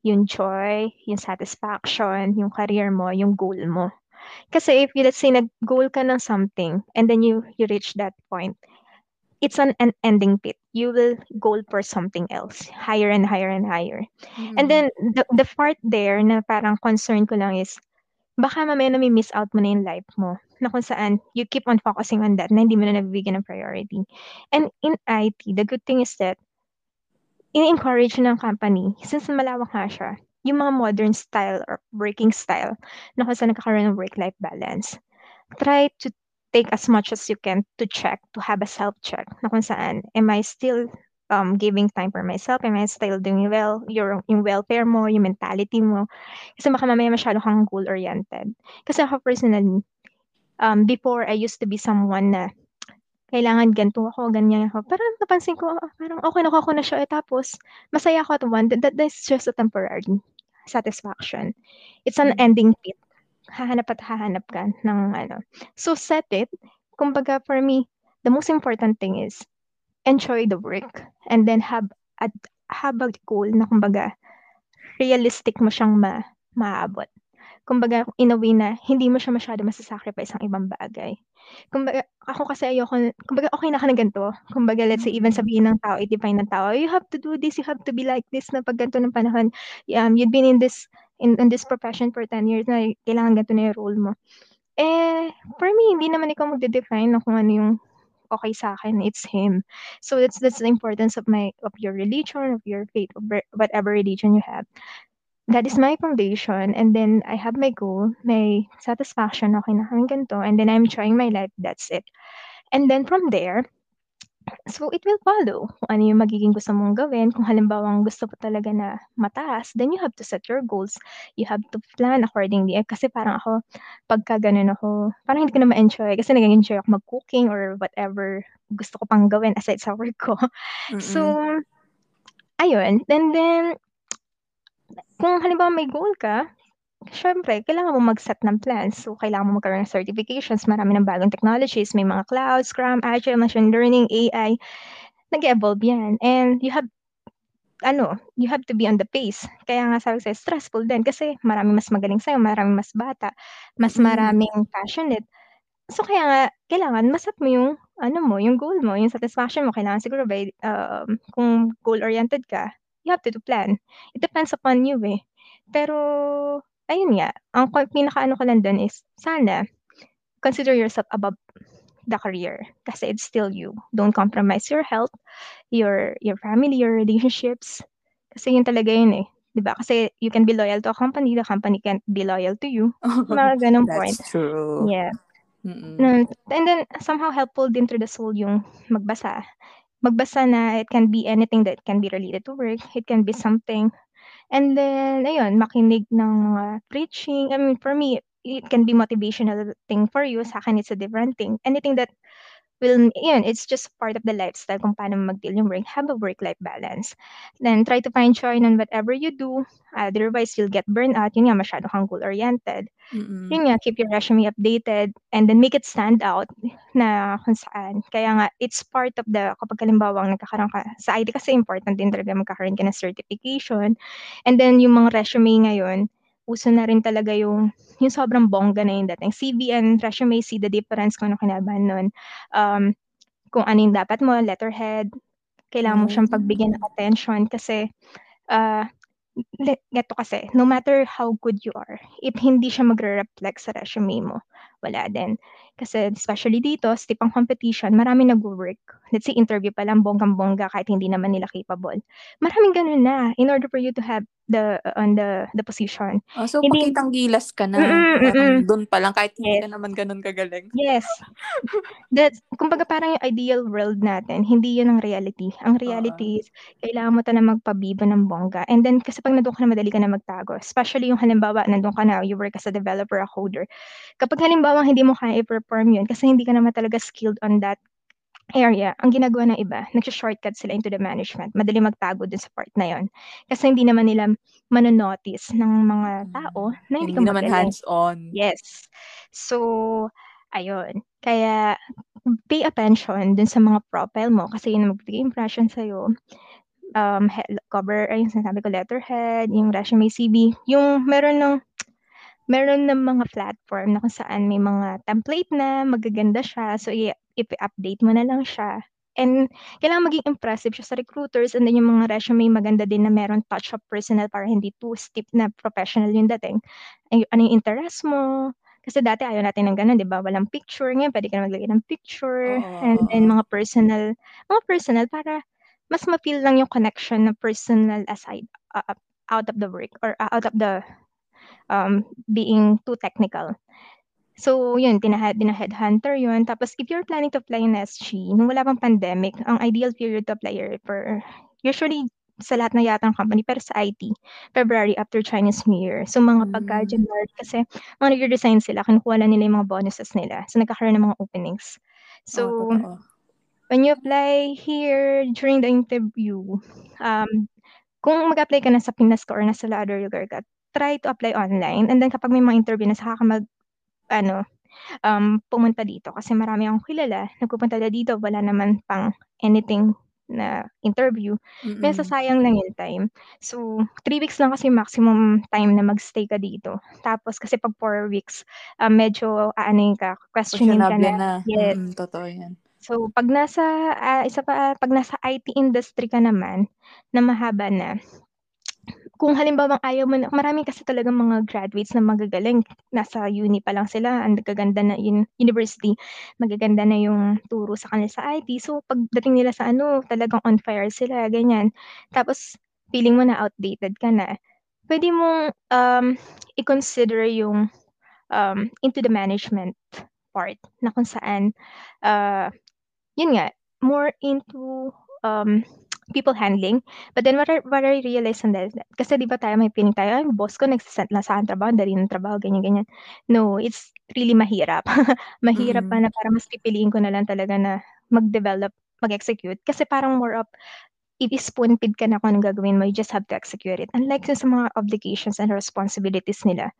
yung joy, yung satisfaction, yung career mo, yung goal mo. Kasi if you let's say nag-goal ka ng something and then you you reach that point, it's an unending pit. You will goal for something else, higher and higher and higher. And Mm. then the the part there na parang concern ko lang is baka mamaya nami-miss out mo na yung life mo na kung saan you keep on focusing on that na hindi mo na nabibigyan ng priority. And in IT, the good thing is that ini-encourage ng company since malawak nga siya, yung mga modern style or working style na kung saan nagkakaroon ng work-life balance. Try to take as much as you can to check, to have a self-check na kung saan, am I still um, giving time for myself? Am I still doing well? Your, yung welfare mo, yung mentality mo. Kasi baka mamaya masyado kang goal-oriented. Kasi ako personally, um, before I used to be someone na kailangan ganito ako, ganyan ako. Parang napansin ko, ah, parang okay nakuha ko na siya. Eh, tapos, masaya ako at one. That, that is just a temporary satisfaction. It's an Mm. ending pit. Hahanap at hahanap ka ng ano. So, set it. Kumbaga, for me, the most important thing is enjoy the work and then have at have a goal na kumbaga realistic mo siyang ma maabot. kumbaga in a way na hindi mo siya masyado masa-sacrifice ang ibang bagay. Kumbaga ako kasi ayoko kumbaga okey na ako ng ganito, kumbaga let's say even sabihin ng tao, i-define ng tao, "You have to do this, you have to be like this na 'pag ganito ng panahon, um, you've been in this in in this profession for 10 years na kailangan ganito na yung role mo." Eh, for me hindi naman ikaw magde-define ng kung ano yung okey sa'kin, it's him. So that's that's the importance of my of your religion, of your faith, of whatever religion you have. That is my foundation and then I have my goal, may satisfaction, okey na kaming ganito and then I'm trying my life, that's it. And then from there, so it will follow kung ano yung magiging gusto mong gawin, kung halimbawang gusto mo talaga na mataas, then you have to set your goals, you have to plan accordingly. Eh, kasi parang ako pagka gano'n ako, parang hindi ko na ma-enjoy kasi nag-e-enjoy ako mag-cooking or whatever gusto ko pang gawin aside sa work ko. So, Mm. ayun and then kung halimbawa may goal ka, siyempre kailangan mong mag-set ng plans. So, kailangan mo magkaroon ng certifications, marami ng bagong technologies, may mga cloud, Scrum, Agile, machine learning, AI, nag-e-evolve 'yan and you have ano, you have to be on the pace. Kaya nga sabi ko sa'yo stressful din kasi maraming mas magaling sa'yo, maraming mas bata, mas Mm. maraming passionate. So, kaya nga kailangan ma-set mo yung ano mo, yung goal mo, yung satisfaction mo. Kailangan siguro by, um, kung goal-oriented ka, you have to do plan. It depends upon you, eh. Pero ayun nga, ang pinakaano ko lang dun is sana consider yourself above the career kasi it's still you. Don't compromise your health, your your family, your relationships. Kasi yun talaga yun, eh, 'di ba? Kasi you can be loyal to a company, the company can't be loyal to you. Mga gano'ng point. That's true. Yeah. Mm. And then somehow helpful din to the soul yung magbasa. Magbasa na it can be anything that can be related to work, it can be something and then ayun, makinig ng mga preaching. I mean, for me, it can be motivational thing for you, sa'kin it's a different thing. Anything that will yun, it's just part of the lifestyle kung paano mag-deal yung work, have a work-life balance. Then try to find joy in whatever you do, otherwise you'll get burned out. Yun nga, masyado kang goal-oriented. Mm. Yun nga, keep your resume updated and then make it stand out na kung saan. Kaya nga it's part of the kapag halimbawang nagkakaroon ka sa IT kasi important din talaga magkakaroon ka ng certification and then yung mga resume ngayon, uso na rin talaga yung yung sobrang bongga na yung dating. CV and resume, see the difference kung ano kinabahan nun. Um, kung ano yung dapat mo, letterhead, kailangan mo siyang pagbigyan ng attention kasi, ah, ganito kasi, no matter how good you are, if hindi siya magre-reflect sa resume mo, wala din. Kasi especially dito, steep ang competition, maraming nagwo-work. Let's say interview pa lang bonggang-bongga kahit hindi naman nila capable. Maraming gano'n na in order for you to have the on the the position. Oh, so Hindi pakitang gilas ka na. dun pa lang kahit hindi Yes. ka naman gano'n kagaling. Yes. That's kumbaga parang yung ideal world natin, hindi yun ang reality. Ang reality is kailangan mo talagang magpabibo ng bongga and then kasi 'pag nandun ka na madali ka na magtago. Especially yung halimbawa nandun ka na, you work as a developer, a coder. Kapag halimbawang hindi mo kaya i-perform yun kasi hindi ka naman talaga skilled on that area, ang ginagawa ng iba, nagsho-shortcut sila into the management. Madali magtago dun sa part na yun. Kasi hindi naman nila mano-notice ng mga tao na hindi ka Hindi naman magaling. hands-on. Yes. So, ayun. Kaya pay attention dun sa mga profile mo kasi yun ang magbibigay impression sa'yo. Um, cover ay yung sinasabi ko letterhead, yung resume, CV, yung meron ng meron ng mga platform na kung saan may mga template na, magaganda siya. So, i-update mo na lang siya and kailangan maging impressive siya sa recruiters and then yung mga resume maganda din na meron touch of personal para hindi too stiff na professional yung dating. Ay, ano yung interest mo, kasi dati ayaw natin ng gano'n, 'di ba? Walang picture, ngayon puwede ka na maglagay ng picture Oo, and then mga personal mga personal para mas ma-feel lang yung connection na personal aside, uh, out of the work or out of the, um, being too technical. So, yun tinahe dina-headhunter yun tapos if you're planning to apply in SG nung wala pang pandemic, ang ideal period to apply for usually sa lahat na yata ng company pero sa IT, February after Chinese New Year. So, mga pagka Hmm. January kasi mga nagre-resign sila, kinukuha lang nila yung mga bonuses nila. So, nagkakaroon ng mga openings. So, totoo. when you apply here during the interview, um, kung mag-apply ka na sa Pinas ka or nasa other lugar ka, try to apply online and then kapag may mga interview na saka ka mag-ano, um, pumunta dito kasi marami akong kilala nagpupunta na dito wala naman pang anything na interview, Mm. nasasayang lang yung time. So, 3 weeks lang kasi maximum time na mag-stay ka dito. Tapos kasi 'pag 4 weeks, um, medyo aanuhin ka, questionin ka na. na. Yes. Mm, totoo yan. So, 'pag nasa, ah, isa pa, 'pag nasa IT industry ka naman na mahaba na, kung halimbawang ayaw mo na marami kasi talagang mga graduates na magagaling, nasa uni pa lang sila, ang gaganda na in university, magaganda na yung turo sa kanila sa IT. So, pagdating nila sa ano, talagang on fire sila, ganyan. Tapos feeling mo na outdated ka na, puwede mong, um, i-consider yung, um, into the management part na kung saan, ah, yun nga, more into, um, people handling. But then what I what I realized on that kasi 'di ba tayo may feeling tayo, "Ay boss ko nagse-set lang sa'kin trabaho, dali ng trabaho," ganyan, ganyan. No, it's really mahirap. Mahirap pa Mm. na parang mas pipiliin ko na lang talaga na mag-develop, mag-execute kasi parang more of i-spoon feed ka na kung anong gagawin mo, you just have to execute it. Unlike sa mga obligations and responsibilities nila,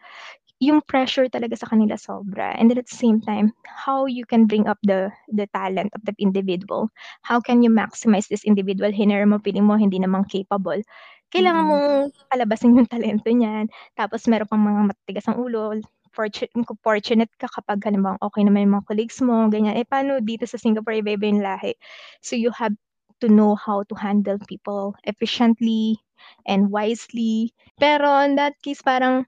yung pressure talaga sa kanila sobra and then at the same time, how you can bring up the the talent of the individual. How can you maximize this individual, hinire mo, feeling mo hindi naman capable. Kailangan Mm. mong palabasin yung talento niyan, tapos meron pang mga matitigas ang ulo, fortu kung fortunate ka kapag halimbawang okey naman yung mga colleagues mo, ganyan. Eh, paano dito sa Singapore iba-iba yung lahi. So, you have to know how to handle people efficiently and wisely. Pero in that case parang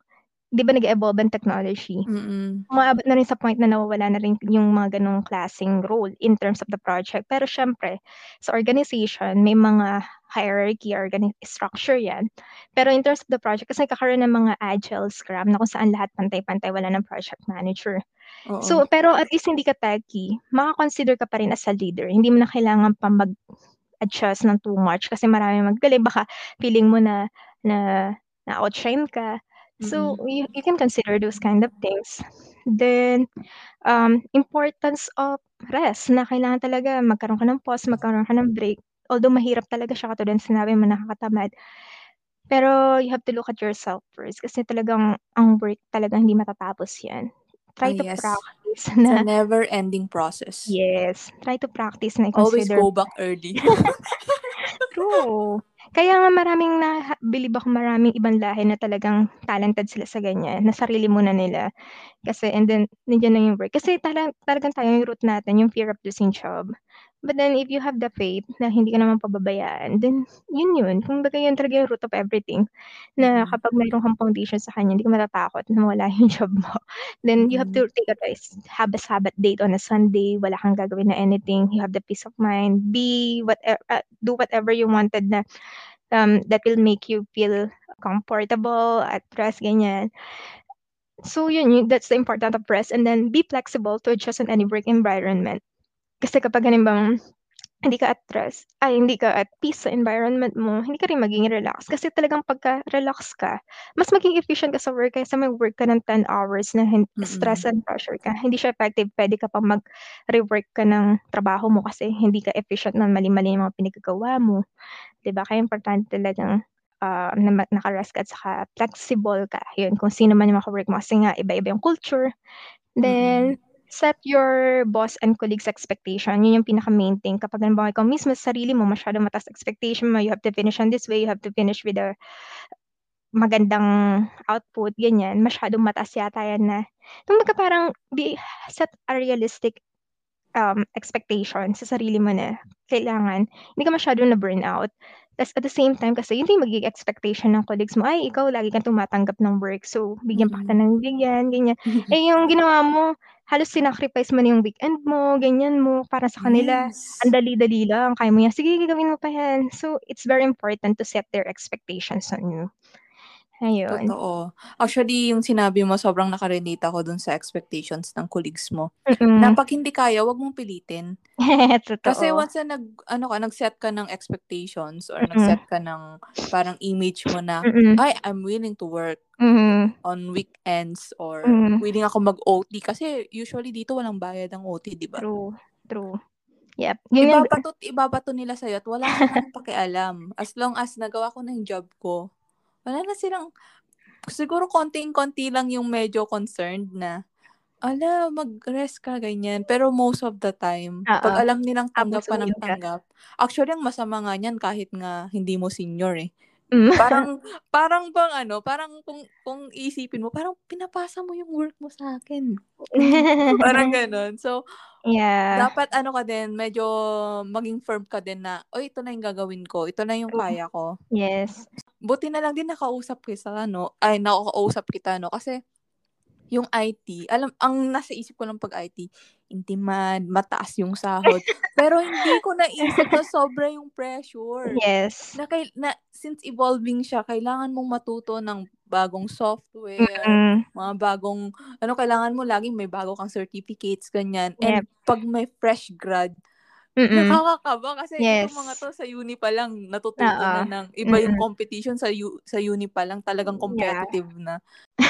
'di ba nag-e-evolve ang technology. Mm. Umaabot na rin sa point na nawawala na rin yung mga gano'ng klaseng role in terms of the project. Pero siyempre sa organization may mga hierarchy, organi structure 'yan. Pero in terms of the project kasi nagkakaroon ng mga agile, scrum na kung saan lahat pantay-pantay, wala ng project manager. Oo. So, pero at least hindi ka techie, mako-consider ka pa rin as a leader. Hindi mo na kailangan pang mag-adjust ng too much kasi maraming magaling, baka feeling mo na na na-outshine ka. So, you you can consider those kind of things. Then, um, importance of rest na kailangan talaga magkaroon ka ng pause, magkaroon ka ng break. Although mahirap talaga siya katulad ng sinabi mo nakakatamad. Pero you have to look at yourself first kasi talagang ang work talaga hindi matatapos 'yan. Try to yes. practice It's a na never ending process. Yes, try to practice na Always i-consider go back early. True. Kaya nga maraming naha bilib ako maraming ibang lahi na talagang talented sila sa ganyan, na sarili muna nila. Kasi and then nandiyan na yung work. Kasi tala talagang tayo yung root natin yung fear of losing job. But then if you have the faith na hindi ka naman pababayaan, then yun yun. Kumbaga yun talaga yung root of everything, na Mm. kapag meron kang foundation sa kanya hindi ka matatakot na mawala yung job mo. Then you have to take a rest, have a Sabbath date on a Sunday, wala kang gagawin na anything, you have the peace of mind, be whatever ah, do whatever you wanted na, um, that will make you feel comfortable, at rest, ganyan. So yun, yun that's the important of rest and then be flexible to adjust on any work environment. Kasi kapag halimbawang hindi ka at rest, ay hindi ka at peace sa environment mo, hindi ka rin magiging relax. Kasi talagang pagka-relax ka, mas maging efficient ka sa work kaysa mag-work ka ng 10 hours na hin stress Mm. and pressure ka. Hindi siya effective, puwede ka pang mag-rework ka ng trabaho mo kasi hindi ka efficient na mali-mali yung mga pinagagawa mo, ba? Kaya importante talagang, ah, na naka-rest ka at saka flexible ka, yun. Kung sino man yung maka-work mo kasi nga iba-iba yung culture. Then, Mm. Set your boss and colleagues expectation, yun yung pinaka-main thing. Kapag halimbawa ikaw mismo sa sarili mo masyadong mataas expectation mo, you have to finish on this way, you have to finish with a magandang output, ganyan. Masyadong mataas yata yan na kumbaga parang be set a realistic, um, expectation sa sarili mo na kailangan hindi ka masyadong na-burnout. Tas at the same time kasi yun din magiging expectation ng colleagues mo, "Ay ikaw lagi kang tumatanggap ng work, so bigyan pa kita Mm. ng bigyan," ganyan. Eh, yung ginawa mo halos sinacrifice mo na yung weekend mo, ganyan mo, para sa kanila Yes. ang dali-dali lang, kaya mo yan, "Sige gagawin mo pa yan." So, it's very important to set their expectations on you. Ayun. Totoo. Actually, yung sinabi mo sobrang naka-relate ako dun sa expectations ng colleagues mo. Mm. Na 'pag hindi kaya, wag mong pilitin. Kasi Totoo. once na nag ano ka, nag-set ka ng expectations or Mm. nag-set ka ng parang image mo na. "Ay, I'm willing to work Mhm. on weekends or Mm. willing ako mag-OT." Kasi usually dito walang bayad ang OT, 'di ba? True, true. Yep, yun yung Ibabato ibabato nila sa'yo at wala silang pakialam. As long as nagawa ko na yung job ko, wala na silang siguro konting-konti lang yung medyo concerned na, ala, mag-rest ka, ganyan. Pero most of the time, pag Oo. alam nilang tanggap ka ng tanggap, actually, ang masama nga niyan kahit nga hindi mo senior eh. Hmm. Parang, parang bang ano, parang kung, kung isipin mo, parang pinapasa mo yung work mo sa akin. parang ganon. So, Yeah. dapat ano ka din, medyo maging firm ka din na, oh, ito na yung gagawin ko. Ito na yung Oo. kaya ko. Yes. Buti na lang din nakausap kita, no? Ay, nakakausap kita, no? Kasi, yung IT, alam, ang nasa isip ko lang pag IT, in demand, mataas yung sahod. Pero hindi ko naisip na sobra yung pressure. Yes. Na, kay, na since evolving siya, kailangan mong matuto ng bagong software, Mm. mga bagong, ano, kailangan mo laging may bago kang certificates, ganyan. Yep. And pag may fresh grad, Mm-mm. nakakakaba kasi Yes. itong mga to sa uni pa lang natututo Oo. na ng iba yung Mm-mm. competition sa u- sa uni pa lang talagang Yeah. competitive na.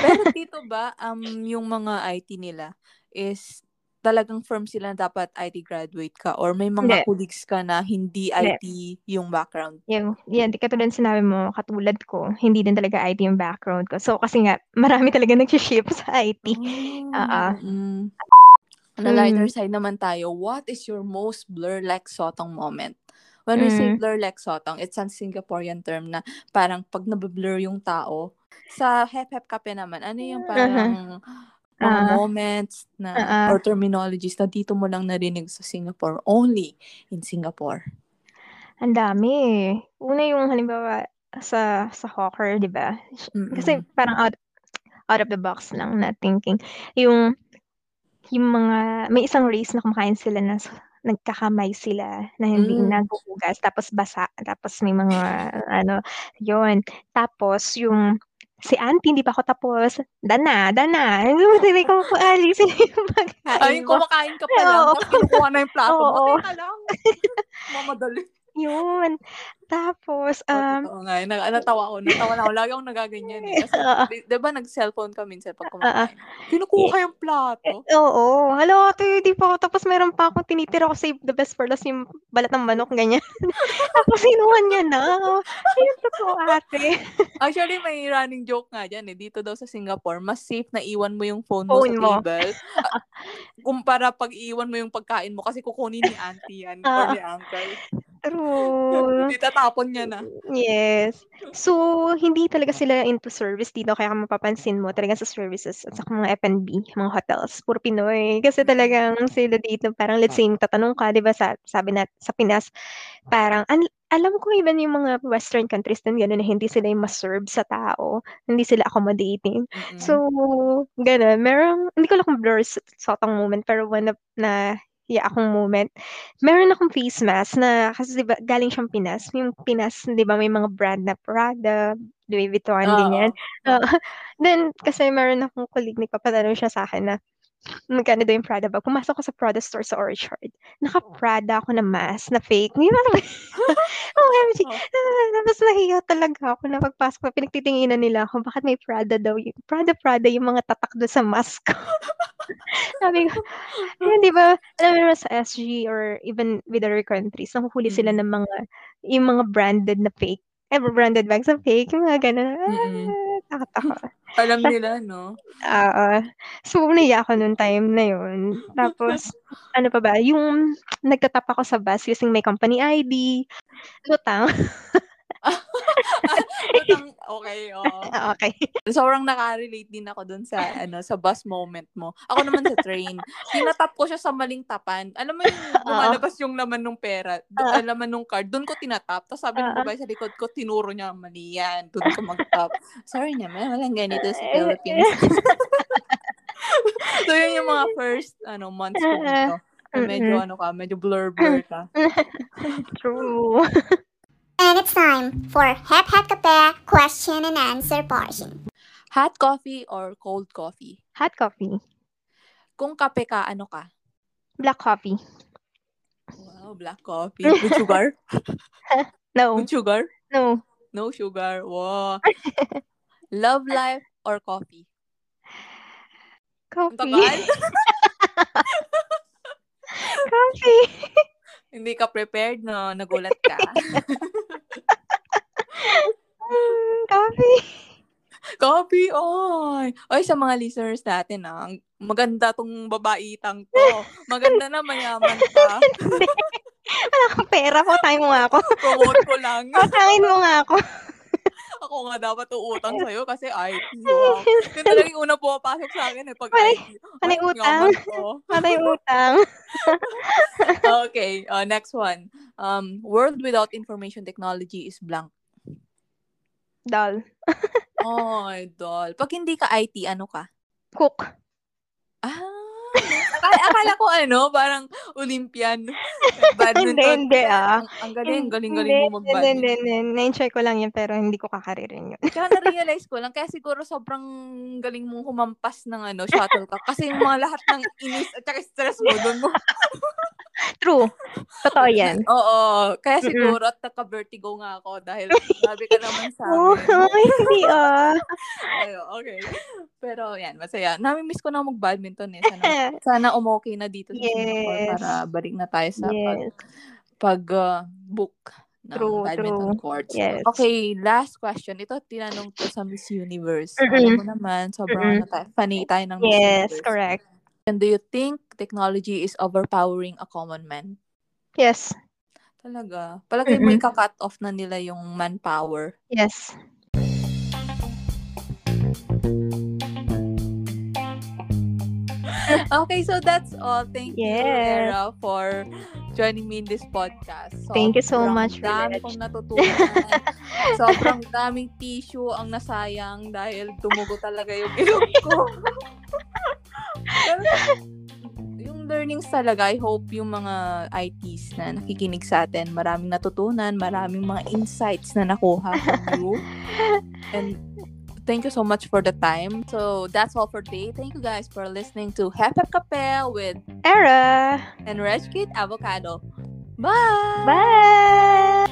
Pero dito ba um yung mga IT nila is talagang firm sila na dapat IT graduate ka or may mga Hindi. colleagues ka na hindi Hindi. IT yung background? Yung, yan, di katulad sinabi mo, katulad ko, hindi din talaga IT yung background ko. So, kasi nga, marami talaga nag-ship sa IT. Oo. Oh, mm. On the Mm. lighter side naman tayo, what is your most blur like sotong moment? When we say Mm. blur like sotong, it's a Singaporean term na parang pag nablur yung tao. Sa Hep Hep Kape naman, ano yung parang mga Ah. moments na Ah. or terminologies na dito mo lang narinig sa Singapore, only in Singapore? Ang dami eh. Una yung halimbawa sa sa hawker, 'di ba? Kasi Mm. parang out out of the box lang na thinking. Yung yung mga may isang race na kumakain sila na nagkakamay sila na hindi Mm. naghuhugas tapos basa, tapos may mga ano, yun. Tapos yung si auntie hindi pa ako tapos, "Dana, dana." Sabi ko, "Aalisin mo yung Ay, pagkain mo." kumakain ka pa lang, Oo. tapos kinukuha na yung plato mo. Oo. Teka lang. Mamadali. Yun. Tapos, Oh, um totoo nga. eh. Na natawa ako. Natawa na ako. Lagi akong nagaganyan eh. Kasi, Oo. di, di ba nag-cellphone ka minsan pag Oo. kumakain? Kinukuha yung Eh, plato. oo. "Hala ate, di pa ako tapos meron pa akong tinitira ko save the best for last yung balat ng manok," ganyan. Tapos kinuha niya na. Ayun, totoo ate. Actually, may running joke nga dyan eh. Dito daw sa Singapore, mas safe na iwan mo yung phone mo Phone sa mo. table. ah, kumpara pag iwan mo yung pagkain mo kasi kukunin ni auntie yan or Oo. ni uncle. True. Itatapon niya na. Yes. So, hindi talaga sila into service dito kaya kung mapapansin mo talagang sa services at saka mga F&B, mga hotels, puro Pinoy. Kasi Mm. talagang sila dito parang let's say tatanong ka, 'di ba sa sabi nat sa Pinas, parang an alam ko even yung mga western countries din gano'n na hindi sila yung ma-serve sa tao, hindi sila accommodating. Mm. So, gano'n. Merong hindi ko alam kung blur s sotong moment pero one of na hiya akong moment, meron akong face mask na kasi 'di ba galing siyang Pinas, yung Pinas 'di ba may mga brand na Prada, Louis Vuitton, ganyan. Oo. Oo. Then kasi meron akong colleague nagpapatanong siya sa'kin na magkano daw yung Prada bag. Pumasok ako sa Prada store sa Orchard, naka-Prada ako na mask na fake. OMG. Oh. Tapos nahiya talaga ako na pagpasok ko pinagtitinginan nila ako bakit may Prada daw yung Prada, Prada yung mga tatak dun sa mask ko. Sabi ko, eh, 'di ba alam mo naman sa SG or even with other countries nahuhuli sila Mm. ng mga yung mga branded na fake, eh, branded bags na fake, yung mga gano'n. Mm. Ah, nakakatawa. Alam nila 'no? Oo. So, nahiya ako nung time na yun. Tapos ano pa ba, yung nagta-tap ako sa bus using my company ID, lutang. Lutang, okey, oo. Okey. Sobrang naka-relate din ako dun sa ano, sa bus moment mo. Ako naman sa train, tina-tap ko siya sa maling tapan. Alam mo yung lumalabas yung laman nung pera, ah, laman nung card, dun ko tina-tap. Tapos sabi ng babae sa likod ko, tinuro niya, "Mali yan, dun ka mag-tap." Sorry naman, walang ganito sa Philippines. So, yun yung mga first ano, months ko dito, medyo ano ka, medyo blur-blur ka. True. And it's time for Hep Hep Kape question and answer portion. Hot coffee or cold coffee? Hot coffee. Kung kape ka, ano ka? Black coffee. Wow, black coffee. With sugar? No. With sugar? No. No sugar. Wow. Love life or coffee? Ang Coffee. tagal. Coffee. Hindi ka prepared, no? Nagulat ka. Coffee. Copy on! Oy, sa mga listeners natin, ah, maganda tong babaitang to. Maganda na, mayaman pa. Wala kang pera, putangin mo nga ako. Promote ko lang. Putangin mo nga ako. Ako nga dapat uutang sa'yo kasi IT. Wow. Yun talaga yung una pumapasok sa akin eh, pag Panay- IT. panay Ay, utang. Patay utang. okay, uh, next one. Um, world without information technology is blank. Dal. Oh, idol. Pag hindi ka IT, ano ka? Cook. Ah, akala, akala ko ano, parang Olympian. Badminton. Hindi, hindi, ah. Ang, ang galing, galing-galing mo Hindi, hindi, mag-badminton. hindi. Na-enjoy ko lang yun, pero hindi ko kakaririn yun. Tsaka na-realize ko lang, kaya siguro sobrang galing mong humampas ng ano, shuttlecock. Kasi yung mga lahat ng inis at saka stress mo, doon mo. True. Totoo yan. Oo, kaya siguro at naka-vertigo nga ako dahil sabi ka naman sa Oh, amin. hindi ah. Ayo, okay. Pero yan, masaya. Nami-miss ko na mag-badminton eh. Sana, sana umokay na dito sa Singapore Yes. para balik na tayo sa pag, Yes. pag uh, book ng True, badminton true. courts. Yes. Okay, last question. Ito, tinanong to sa Miss Universe. Mm-mm. Alam mo naman, sobrang ano tayo, funny tayo ng Miss Yes, Universe. correct. And do you think technology is overpowering a common man? Yes. Talaga. Palagay mo Mm-mm. ika-cut off na nila yung manpower. Yes. Okay, so that's all. Thank you, Yes. Era, for joining me in this podcast. Thank you so Sobrang much, dami Reg. kong natutunan. Sobrang daming tissue ang nasayang dahil tumugo talaga yung ilong ko. Learnings talaga, I hope yung mga ITs na nakikinig sa atin, maraming natutunan, maraming mga insights na nakuha from you. And thank you so much for the time. So that's all for today. Thank you guys for listening to Hep Hep Kapel with Era. and Reg Kid Avocado. Bye! Bye.